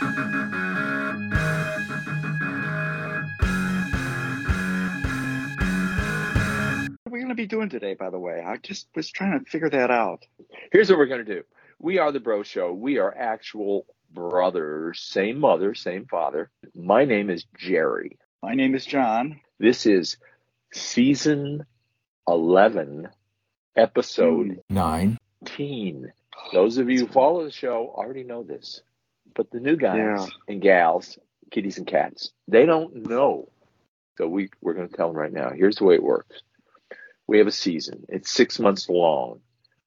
What are we going to be doing today, by the way? I just was trying to figure that out. Here's what we're going to do. We are the Bro Show. We are actual brothers, same mother, same father. My name is Jerry. My name is John. This is season 11, episode hmm. Nine. 18. Those of you who follow the show already know this, but the new guys Yeah. and gals, kitties and cats, they don't know. So we, we're going to tell them right now. Here's the way it works. We have a season. It's six months long.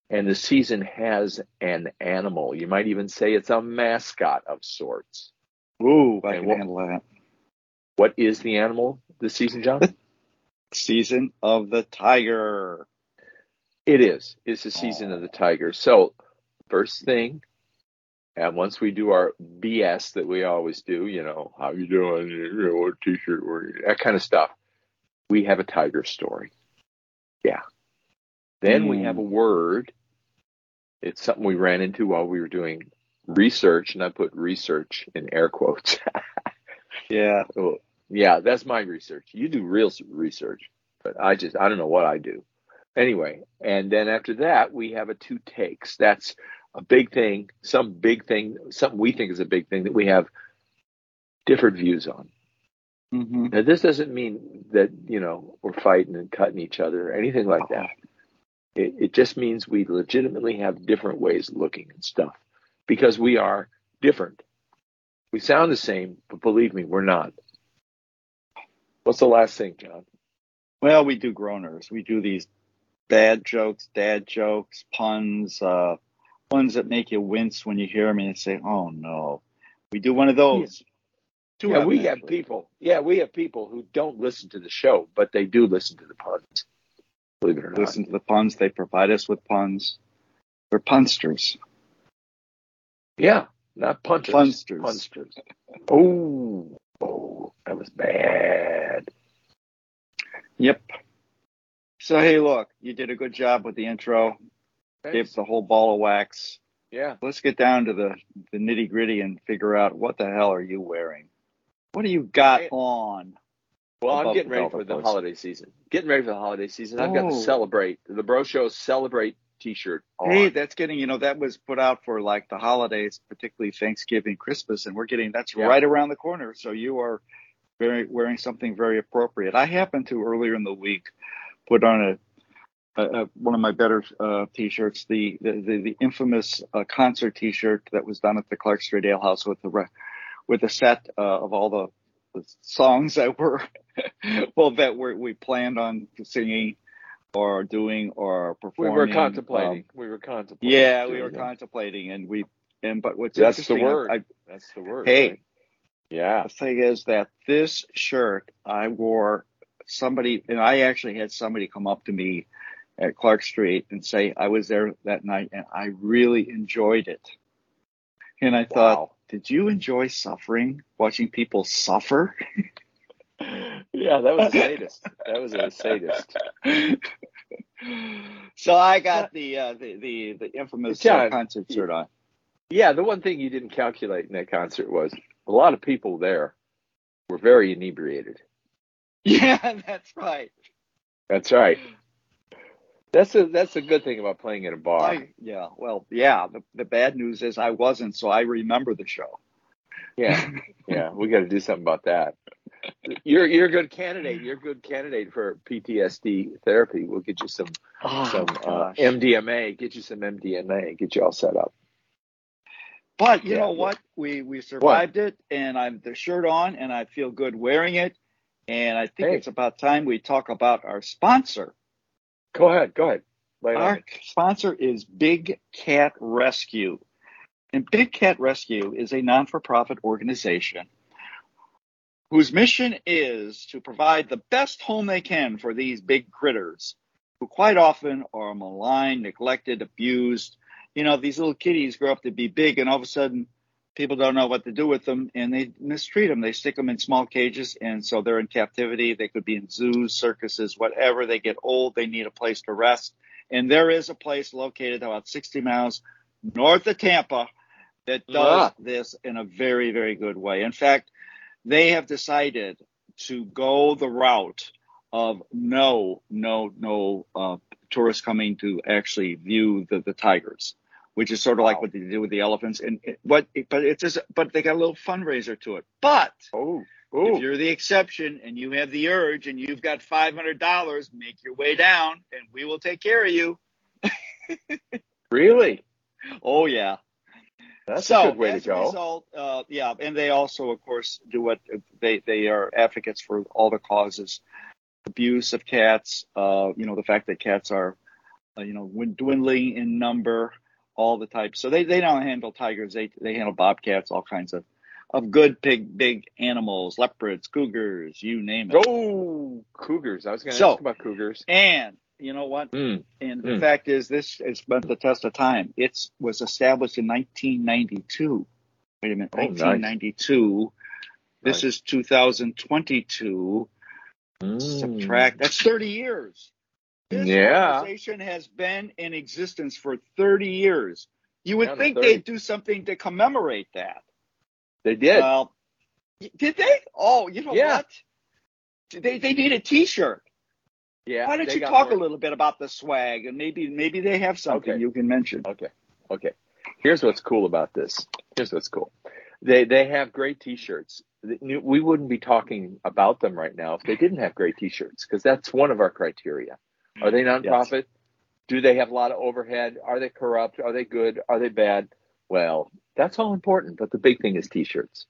And the season has an animal. You might even say it's a mascot of sorts. Ooh, I And can what- handle that. What is the animal this season, John? Season of the Tiger. It is. It's the season of the tiger. So, first thing, and once we do our BS that we always do, you know, how you doing? You know, what t-shirt wearing? That kind of stuff. We have a tiger story. Yeah. Then we Hmm. have a word. It's something we ran into while we were doing research, and I put research in air quotes. Yeah. Well, yeah, that's my research. You do real research, but I just I don't know what I do. Anyway, and then after that we have a two takes. That's a big thing, some big thing, something we think is a big thing that we have different views on. hmm Now this doesn't mean that, you know, we're fighting and cutting each other or anything like that. It, it just means we legitimately have different ways of looking at stuff because we are different. We sound the same, but believe me, we're not. What's the last thing, John? Well, we do groaners. We do these bad jokes, dad jokes, puns, uh, ones that make you wince when you hear them and say, "Oh no." We do one of those. Yeah, them, we have people. Yeah, we have people who don't listen to the show, but they do listen to the puns. Believe it or not. Listen to the puns. They provide us with puns. They're punsters. Yeah, not punchers. Punsters. Punsters. Oh, oh, that was bad. Yep. So hey, look, you did a good job with the intro. Gave the whole ball of wax. Yeah. Let's get down to the, the nitty gritty and figure out what the hell are you wearing? What do you got Hey. on? Well, I'm getting ready for the holiday season. Getting ready for the holiday season. I've got the Oh. celebrate the Bro Show celebrate T-shirt. On. Hey, that's getting, you know, that was put out for like the holidays, particularly Thanksgiving, Christmas, and we're getting, that's Yeah. right around the corner. So you are very, wearing something very appropriate. I happened to earlier in the week put on a, a, a one of my better uh, t-shirts, the, the, the, the infamous uh, concert t-shirt that was done at the Clark Street Ale House with the, re- with a set uh, of all the, the songs that were, well, that were, we planned on singing or doing or performing. we were um, contemplating. we were contemplating. yeah, we were contemplating, and we and but what's That's the word. I, That's the word. Hey. right? Yeah. the thing is that this shirt I wore somebody and I actually had somebody come up to me at Clark Street and say I was there that night and I really enjoyed it. And I thought, did you enjoy suffering, watching people suffer? Yeah, that was a sadist. that was a sadist. so I got the uh, the the the infamous uh, John, concert shirt on. Yeah, the one thing you didn't calculate in that concert was a lot of people there were very inebriated. Yeah, that's right. That's right. That's a that's a good thing about playing at a bar. I, yeah, well, yeah. The, the bad news is I wasn't, so I remember the show. Yeah, yeah, we got to do something about that. You're you're a good candidate. You're a good candidate for PTSD therapy. We'll get you some Oh, some uh. MDMA. Get you some MDMA. Get you all set up. but you yeah, know yeah. what? We we survived it, and I'm the shirt on, and I feel good wearing it. And I think Hey. it's about time we talk about our sponsor. Go ahead. Go ahead. It on Our sponsor is Big Cat Rescue. And Big Cat Rescue is a non for profit organization whose mission is to provide the best home they can for these big critters who quite often are maligned, neglected, abused. You know, these little kitties grow up to be big and all of a sudden people don't know what to do with them and they mistreat them. They stick them in small cages and so they're in captivity. They could be in zoos, circuses, whatever. They get old. They need a place to rest. And there is a place located about 60 miles north of Tampa that does Ah. this in a very, very good way. In fact, they have decided to go the route of no, no, no uh, tourists coming to actually view the, the tigers, which is sort of like Wow. what they do with the elephants. And it, what, but it's just, but they got a little fundraiser to it. But Oh, if oh, you're the exception and you have the urge and you've got $500, make your way down and we will take care of you. really? Oh yeah. That's so, a good way to go. result, uh, yeah, and they also, of course, do what they they are advocates for all the causes, abuse of cats. Uh, you know, the fact that cats are, uh, you know, dwindling in number, all the types. So they they don't handle tigers. They they handle bobcats, all kinds of of good big big animals, leopards, cougars, you name it. Oh, cougars. I was going to So- ask about cougars. And you know what? Mm. And the Hmm. fact is, this has been the test of time. It was established in 1992. Wait a minute, Oh, nice. 1992. This Nice. is 2022. Mm. Subtract. That's 30 years. This Yeah. organization has been in existence for 30 years. You would Yeah, think 30. they'd do something to commemorate that. They did. Well, did they? Oh, you know Yeah. what? They they need a T-shirt. yeah. Why don't you talk more- a little bit about the swag and maybe maybe they have something Okay. you can mention. Okay. Okay. Here's what's cool about this. Here's what's cool. They they have great T-shirts. We wouldn't be talking about them right now if they didn't have great T-shirts because that's one of our criteria. Are they nonprofit? Do they have a lot of overhead? Are they corrupt? Are they good? Are they bad? Well, that's all important, but the big thing is T-shirts.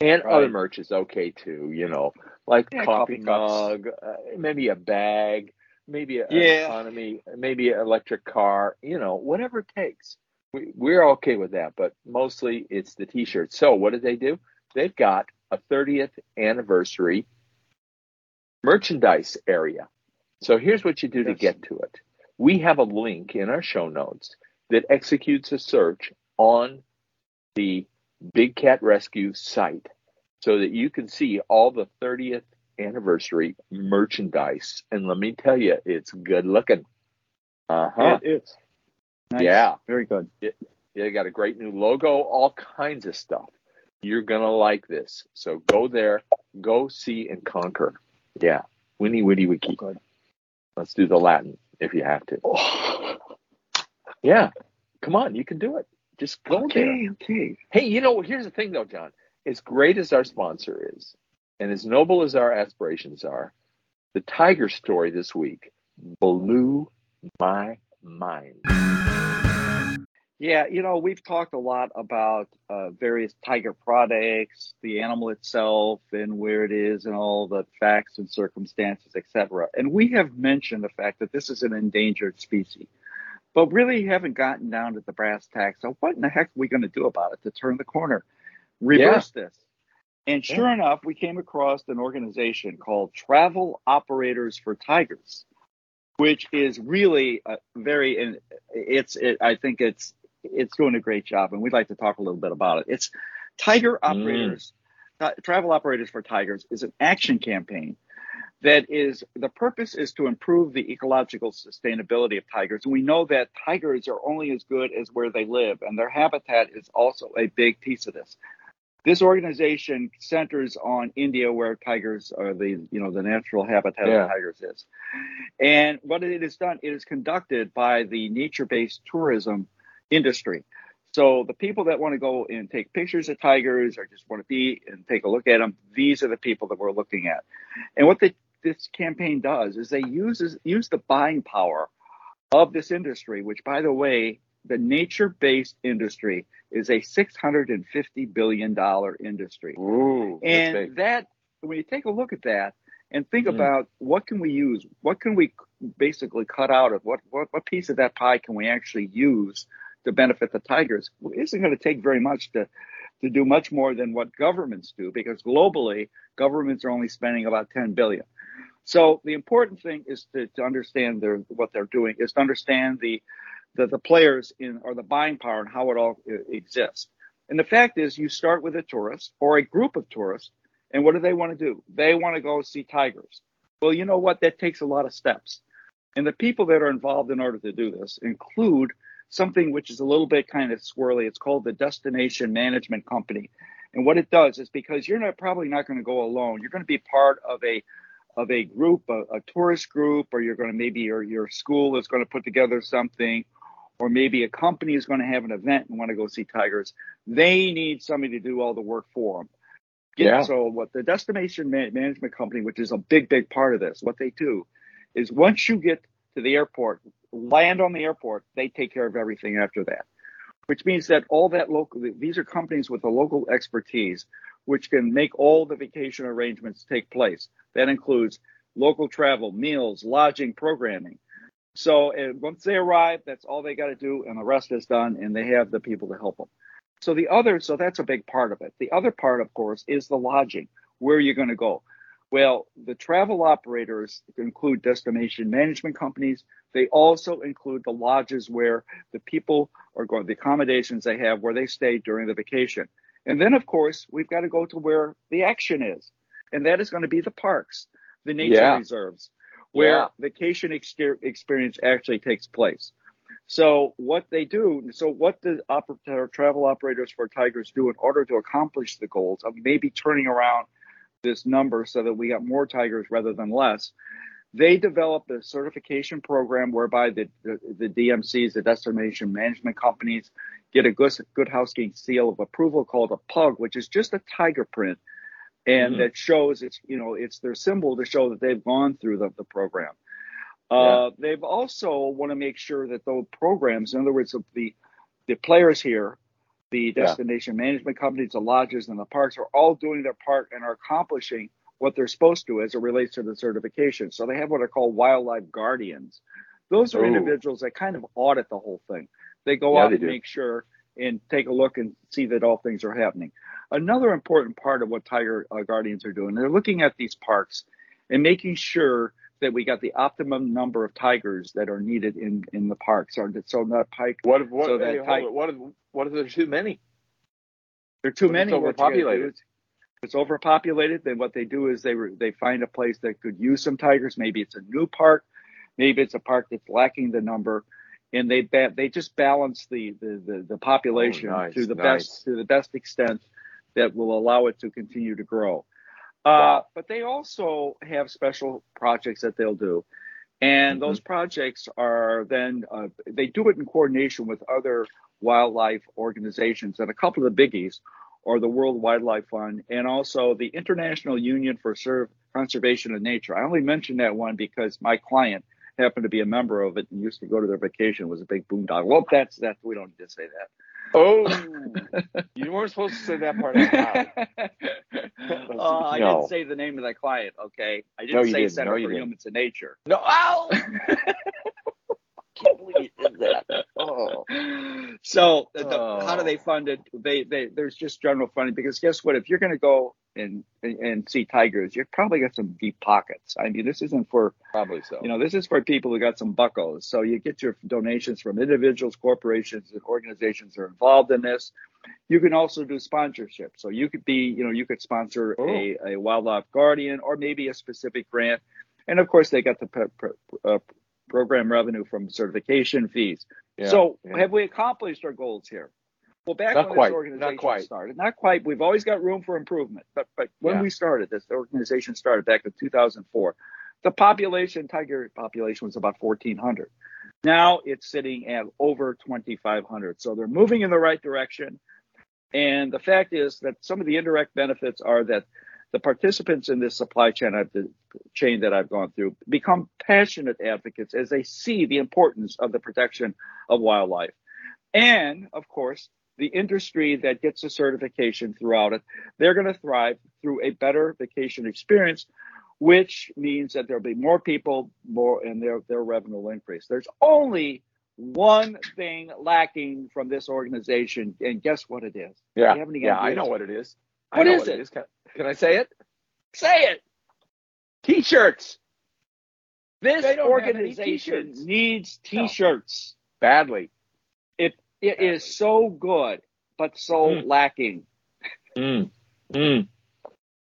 And Right. other merch is okay too, you know, like Yeah, coffee, coffee mug, uh, maybe a bag, maybe a, Yeah. an economy, maybe an electric car, you know, whatever it takes. We, we're okay with that, but mostly it's the T-shirts. So what did they do? They've got a 30th anniversary merchandise area. So here's what you do to get to it. We have a link in our show notes that executes a search on the Big Cat Rescue site so that you can see all the 30th anniversary merchandise. And let me tell you, it's good looking. Uh huh. It is. Nice. Yeah. Very good. They got a great new logo, all kinds of stuff. You're going to like this. So go there, go see and conquer. Yeah. Winnie, witty, wiki. Good. Let's do the Latin if you have to. Oh, Yeah. Come on, you can do it. Just go there. okay, okay. Hey, you know, here's the thing though, John. As great as our sponsor is, and as noble as our aspirations are, the Tiger story this week blew my mind. Yeah, you know, we've talked a lot about uh, various tiger products, the animal itself, and where it is, and all the facts and circumstances, etc. And we have mentioned the fact that this is an endangered species, but really haven't gotten down to the brass tacks. So, what in the heck are we going to do about it to turn the corner, reverse this? And sure enough, we came across an organization called Travel Operators for Tigers, which is really a very, and it's, it, I think it's, it's doing a great job, and we'd like to talk a little bit about it. It's Tiger Operators, uh, Travel Operators for Tigers is an action campaign that is the purpose is to improve the ecological sustainability of tigers. And we know that tigers are only as good as where they live, and their habitat is also a big piece of this. This organization centers on India, where tigers are the you know the natural habitat Yeah. of tigers is. And what it is done, it is conducted by the nature-based tourism industry. So the people that want to go and take pictures of tigers or just want to be and take a look at them, these are the people that we're looking at. And what the, this campaign does is they uses use the buying power of this industry, which by the way, the nature-based industry is a $650 billion industry. Ooh, And that, when you take a look at that and think Mm. about what can we use, what can we basically cut out of what, what, what piece of that pie can we actually use to benefit the tigers? Isn't going to take very much to, to do much more than what governments do because globally governments are only spending about 10 billion. So the important thing is to, to understand their, what they're doing is to understand the, the, the players in or the buying power and how it all uh, exists. And the fact is, you start with a tourist or a group of tourists, and what do they want to do? They want to go see tigers. Well, you know what? That takes a lot of steps. And the people that are involved in order to do this include something which is a little bit kind of swirly. It's called the Destination Management Company. And what it does is because you're not probably not going to go alone, you're going to be part of a of a group, a, a tourist group, or you're going to maybe your your school is going to put together something, or maybe a company is going to have an event and want to go see tigers. They need somebody to do all the work for them. Yeah. So what the destination management company, which is a big, big part of this, what they do is once you get to the airport, land on the airport, they take care of everything after that. Which means that all that local, these are companies with a local expertise, which can make all the vacation arrangements take place. That includes local travel, meals, lodging, programming. So eh, once they arrive, that's all they got to do, and the rest is done, and they have the people to help them. So the other, so that's a big part of it. The other part, of course, is the lodging. Where are you going to go? Well, the travel operators include destination management companies. They also include the lodges where the people are going, the accommodations they have where they stay during the vacation. And then, of course, we've got to go to where the action is. And that is going to be the parks, the nature yeah. reserves, where yeah. vacation experience actually takes place. So what they do, so what the oper- travel operators for Tigers do in order to accomplish the goals of maybe turning around this number so that we got more Tigers rather than less, they developed a certification program whereby the, the, the DMCs, the destination management companies, get a good, good housekeeping seal of approval called a PUG, which is just a tiger print. And mm-hmm. that shows it's, you know, it's their symbol to show that they've gone through the, the program. Uh, They've also want to make sure that those programs, in other words, the the players here, the destination yeah. management companies, the lodges, and the parks are all doing their part and are accomplishing what they're supposed to as it relates to the certification. So they have what are called wildlife guardians. Those are Ooh. individuals that kind of audit the whole thing. They go yeah, out they and do. make sure and take a look and see that all things are happening. Another important part of what Tiger uh, Guardians are doing, they're looking at these parks and making sure that we got the optimum number of tigers that are needed in in the park. So so that pike. What what so hey, tig- what what if there's too many? There are too many. It's overpopulated. It's overpopulated. Then what they do is they they find a place that could use some tigers. Maybe it's a new park. Maybe it's a park that's lacking the number, and they they just balance the the the, the population oh, nice, to the nice. best to the best extent that will allow it to continue to grow. Uh, but they also have special projects that they'll do. And mm-hmm. those projects are then, uh, they do it in coordination with other wildlife organizations. And a couple of the biggies are the World Wildlife Fund and also the International Union for Serve Conservation of Nature. I only mention that one because my client happened to be a member of it and used to go to their vacation, it was a big boondoggle. Well, that's, that, we don't need to say that. Oh, you weren't supposed to say that part out loud. oh, I no. didn't say the name of that client. Okay, I didn't no, say didn't. Center no, for Humans and Nature. No, ow! can't believe you did that. Oh. So the, oh. how do they fund it? They, they there's just general funding because guess what? If you're going to go and, and, see tigers, you're probably got some deep pockets. I mean, this isn't for probably so. You know, this is for people who got some buckos. So you get your donations from individuals, corporations, and organizations that are involved in this. You can also do sponsorship. So you could be, you know, you could sponsor oh. a, a wildlife guardian or maybe a specific grant. And of course, they got the uh, program revenue from certification fees. Yeah, so yeah. have we accomplished our goals here? Well, back not when quite, this organization not quite. started, not quite. We've always got room for improvement. But but when yeah. we started, this organization started back in 2004. The population, tiger population, was about 1,400. Now it's sitting at over 2,500. So they're moving in the right direction. And the fact is that some of the indirect benefits are that the participants in this supply chain, I've, the chain that I've gone through become passionate advocates as they see the importance of the protection of wildlife. And of course, the industry that gets a certification throughout it, they're going to thrive through a better vacation experience, which means that there'll be more people, more, and their, their revenue will increase. There's only one thing lacking from this organization, and guess what it is? Yeah, yeah, I know what it is. What is what it? it is. Can, can I say it? Say it. T-shirts. This organization needs T-shirts no. badly. It it badly. is so good, but so mm. lacking. Mm. Mm.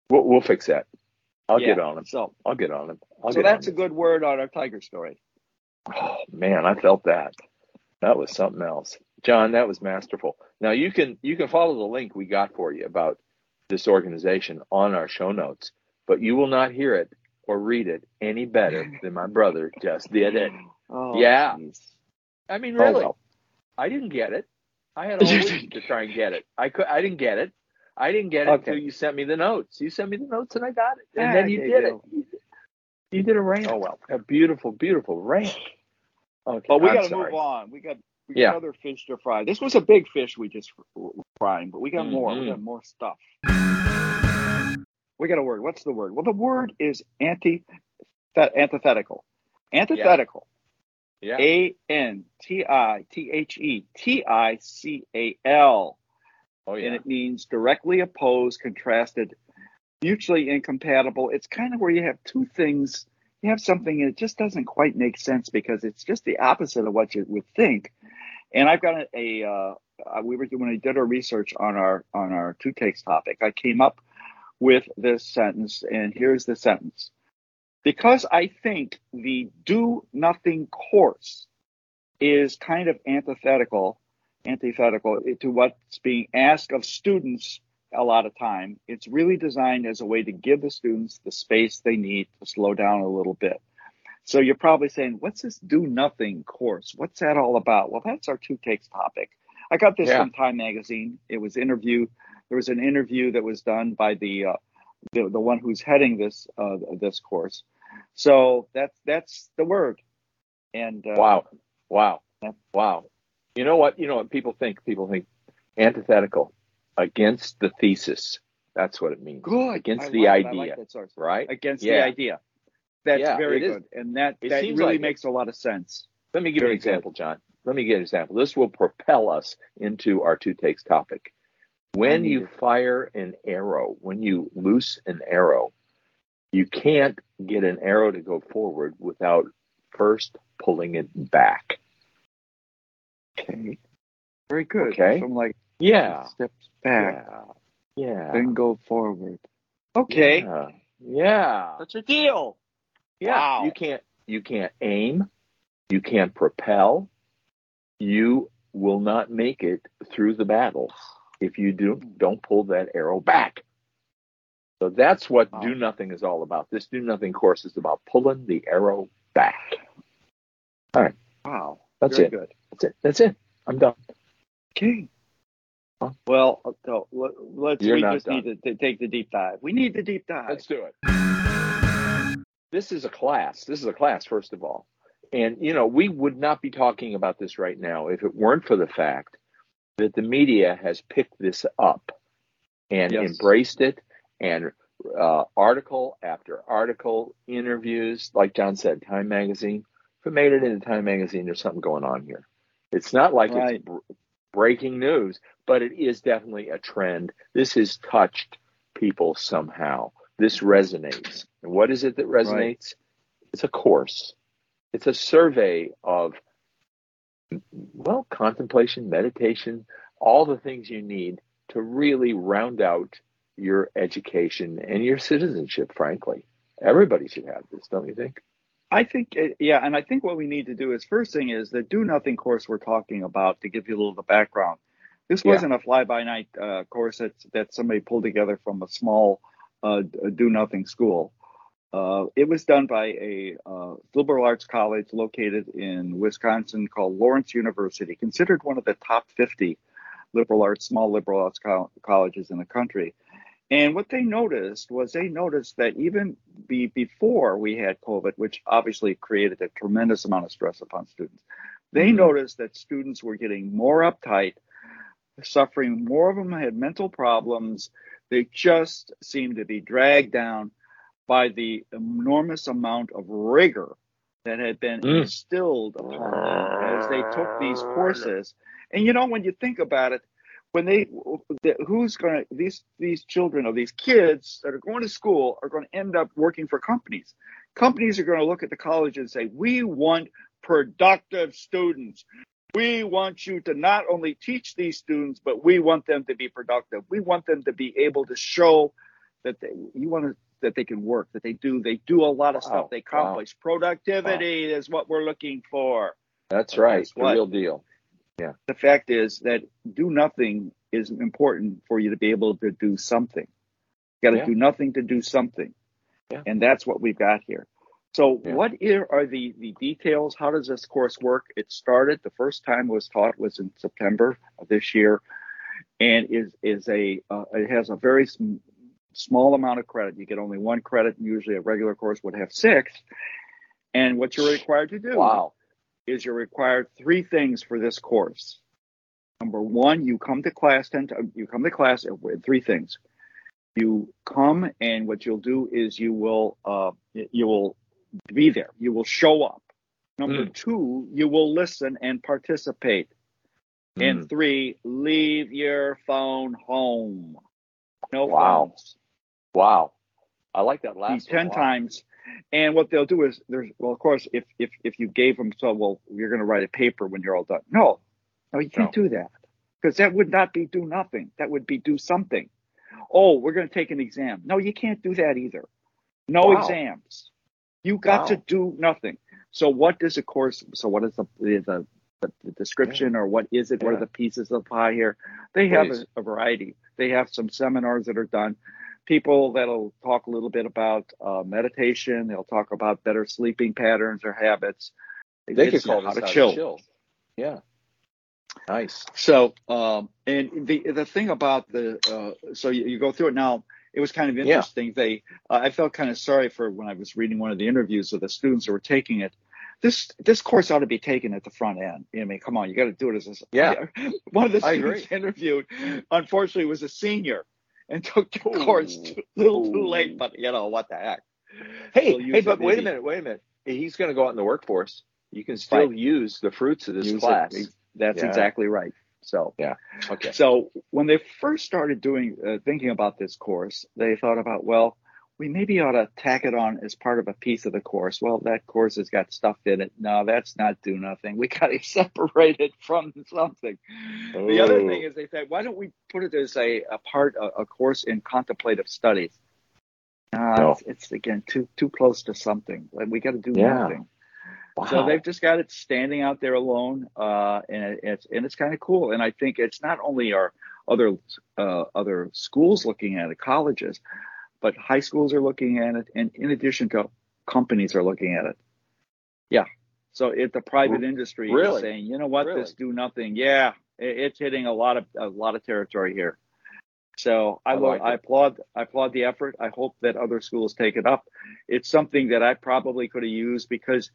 We'll, we'll fix that. I'll yeah, get on it. So I'll get on it. I'll so that's a good word on our tiger story. Oh man, I felt that. That was something else. John, that was masterful. Now you can you can follow the link we got for you about this organization on our show notes, but you will not hear it or read it any better than my brother just did it. Oh, Yeah. geez. I mean, really, Oh, really, well. I didn't get it. I had a week to try and get it. I could. I didn't get it. I didn't get it Okay. until you sent me the notes. You sent me the notes and I got it, and Yeah, then you did you- it. You, did a rant. Oh well. A beautiful, beautiful rant. Okay, But we got to move on. We got we got Yeah. other fish to fry. This was a big fish we just frying, but we got mm-hmm. more. We got more stuff. We got a word. What's the word? Well, the word is anti antithetical. Antithetical. Yeah. A N T I T H E T I C A L. oh yeah. And it means directly opposed, contrasted, mutually incompatible. It's kind of where you have two things. You have something and it just doesn't quite make sense because it's just the opposite of what you would think. And I've got a, a uh, we were when I did our research on our on our two takes topic, I came up with this sentence, and here's the sentence. Because I think the do nothing course is kind of antithetical, antithetical to what's being asked of students a lot of time. It's really designed as a way to give the students the space they need to slow down a little bit. So you're probably saying, what's this do nothing course? What's that all about? Well, that's our two takes topic. I got this Yeah. from Time Magazine. It was interview. There was an interview that was done by the uh, the, the one who's heading this uh, this course. So that's that's the word. And uh, Wow. Wow. Wow. You know what? You know what people think? People think antithetical against the thesis. That's what it means. good Against I the like it. Idea. like. Right? Against Yeah. the idea. That's Yeah, very it is. good, and that It that really like it. makes a lot of sense. Let me give you an Very good. example, John. Let me give you an example. This will propel us into our two takes topic. When you fire an arrow, when you loose an arrow, you can't get an arrow to go forward without first pulling it back. Okay. Very good. Okay. From like Yeah. steps back, Yeah. Yeah. then go forward. Okay. Yeah. Yeah. That's a deal. Yeah. Wow. You can't you can't aim, you can't propel, you will not make it through the battle if you do don't pull that arrow back. So that's what Wow. do nothing is all about. This do nothing course is about pulling the arrow back. All right. Wow. That's Very it. good. That's it. That's it. I'm done. Okay. Huh? Well, uh, so let- let's. You're we just done. need to, to take the deep dive. We need the deep dive. Let's do it. This is a class. This is a class, first of all. And, you know, we would not be talking about this right now if it weren't for the fact that the media has picked this up and Yes. embraced it and uh, article after article, interviews, like John said, Time Magazine. If it made it into Time Magazine, there's something going on here. It's not like Right. it's br- breaking news, but it is definitely a trend. This has touched people somehow. This resonates. And what is it that resonates? It's a course. It's a survey of, well, contemplation, meditation, all the things you need to really round out your education and your citizenship, frankly. Everybody should have this, don't you think? I think, uh, yeah, and I think what we need to do is first thing is the do nothing course we're talking about to give you a little of the background. This Yeah. wasn't a fly by night uh, course that that somebody pulled together from a small uh, do nothing school. Uh, it was done by a uh, liberal arts college located in Wisconsin called Lawrence University, considered one of the top 50 liberal arts, small liberal arts col- colleges in the country. And what they noticed was they noticed that even be, before we had COVID, which obviously created a tremendous amount of stress upon students, they Mhm. noticed that students were getting more uptight, suffering. More of them had mental problems. They just seemed to be dragged down by the enormous amount of rigor that had been Mm. instilled upon them as they took these courses. And you know, when you think about it, when they who's going to these these children or these kids that are going to school are going to end up working for companies companies are going to look at the college and say we want productive students we want you to not only teach these students but we want them to be productive we want them to be able to show that they you want to that they can work that they do they do a lot of Wow, stuff they wow. accomplish productivity is what we're looking for That's But right. The real deal. Yeah. The fact is that do nothing is important for you to be able to do something. You got to Yeah. do nothing to do something. Yeah. And that's what we've got here. So Yeah. what are the, the details? How does this course work? It started, the first time it was taught was in September of this year and is, is a, uh, it has a very small amount of credit. You get only one credit. Usually a regular course would have six. And what you're required to do Wow. is you're required three things for this course. Number one, you come to class ten. You come to class with three things. You come, and what you'll do is you will uh, you will be there. You will show up. Number Mm. two, you will listen and participate. Mm. And three, leave your phone home. No Wow. phones Wow. I like that last 10 times. And what they'll do is there's, well, of course, if, if, if you gave them, so, well, you're going to write a paper when you're all done. No, no, you can't do that because that would not be do nothing. That would be do something. Oh, we're going to take an exam. No, you can't do that either. No Wow. exams. You got Wow. to do nothing. So what does a course, so what is the, the, the, the description or what is it? What are the pieces of the pie here? They have a, a variety. They have some seminars that are done people that'll talk a little bit about uh, meditation. They'll talk about better sleeping patterns or habits. They could It's call how this to how chill. to chill. Yeah. Nice. So, um, and the the thing about the uh, so you, you go through it now. It was kind of Yeah. interesting. They uh, I felt kind of sorry for when I was reading one of the interviews of the students who were taking it. This this course ought to be taken at the front end. I mean, come on, you got to do it as a Yeah. One of the I students interviewed, unfortunately, was a senior and took the course too, a little too late. But you know what the heck? Hey, hey, but wait a minute, wait a minute. He's going to go out in the workforce. You can still Right. use the fruits of this Use it. class. That's Yeah. exactly right. So yeah, Okay. So when they first started doing uh, thinking about this course, they thought about well, we maybe ought to tack it on as part of a piece of the course. Well, that course has got stuff in it. No, that's not do nothing. We got to separate it from something. The other thing is they said, why don't we put it as a, a part a, a course in contemplative studies? Uh, No. it's, it's again too too close to something. Like we got to do Yeah. nothing. Wow. So they've just got it standing out there alone, uh, and it, it's and it's kind of cool. And I think it's not only our other uh, other schools looking at it, colleges, but high schools are looking at it, and in addition to companies are looking at it. Yeah. So if the private industry Really? is saying, you know what, Really? this do nothing. Yeah, it's hitting a lot of a lot of territory here. So I, I like I applaud I applaud the effort. I hope that other schools take it up. It's something that I probably could have used because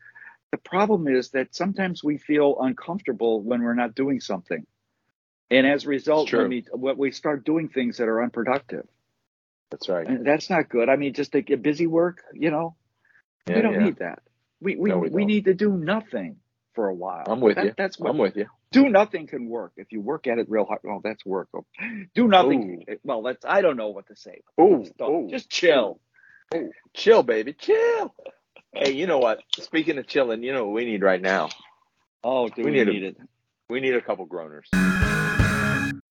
the problem is that sometimes we feel uncomfortable when we're not doing something. And as a result, when we, when we start doing things that are unproductive, That's right. and that's not good. I mean, just to get busy work, you know, Yeah, we don't yeah. need that. We we, No, we we, need to do nothing for a while. I'm with That- you. That's what I'm with you. do nothing can work if you work at it real hard. Well, that's work. Do nothing. Well, that's I don't know what to say. Ooh, Just, ooh. just chill. Chill, baby. Chill. Hey, you know what? Speaking of chilling, you know what we need right now? Oh, do We we, need a- it? We need a couple groaners.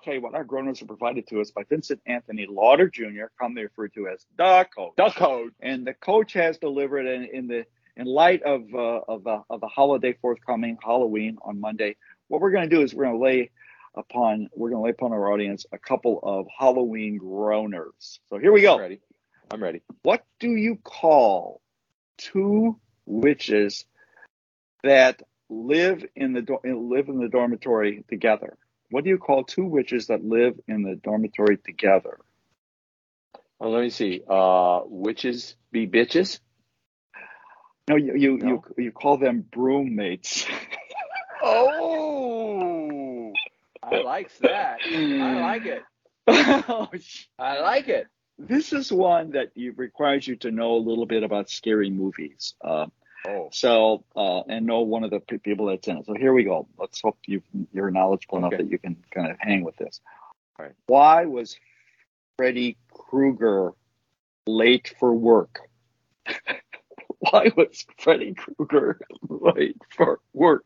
Tell you what, our grown-ups are provided to us by Vincent Anthony Lauder Jr., commonly referred to as the coach. The code. And the coach has delivered in, in the in light of uh, of the of the holiday forthcoming, Halloween on Monday. What we're going to do is we're going to lay upon we're going to lay upon our audience a couple of Halloween groaners. So here we go. I'm ready. I'm ready. What do you call two witches that live in the live in the dormitory together? What do you call two witches that live in the dormitory together? Well, let me see. Uh, witches be bitches. No, you you No? you, you call them broom mates. Oh, I likes that. I like it. Oh, I like it. this is one that you, requires you to know a little bit about scary movies. Uh, Oh, so uh, and know one of the p- people that's in it. So here we go. Let's hope you you're knowledgeable enough that you can kind of hang with this. All right. Why was Freddy Krueger late for work? Why was Freddy Krueger late for work?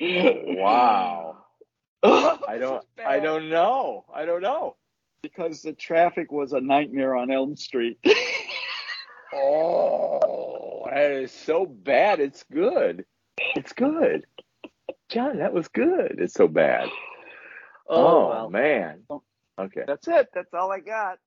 wow. I don't. I don't know. I don't know. because the traffic was a nightmare on Elm Street. Oh, that is so bad. It's good. It's good. John, that was good. It's so bad. Oh, Oh, well. man. Oh. Okay. That's it. That's all I got.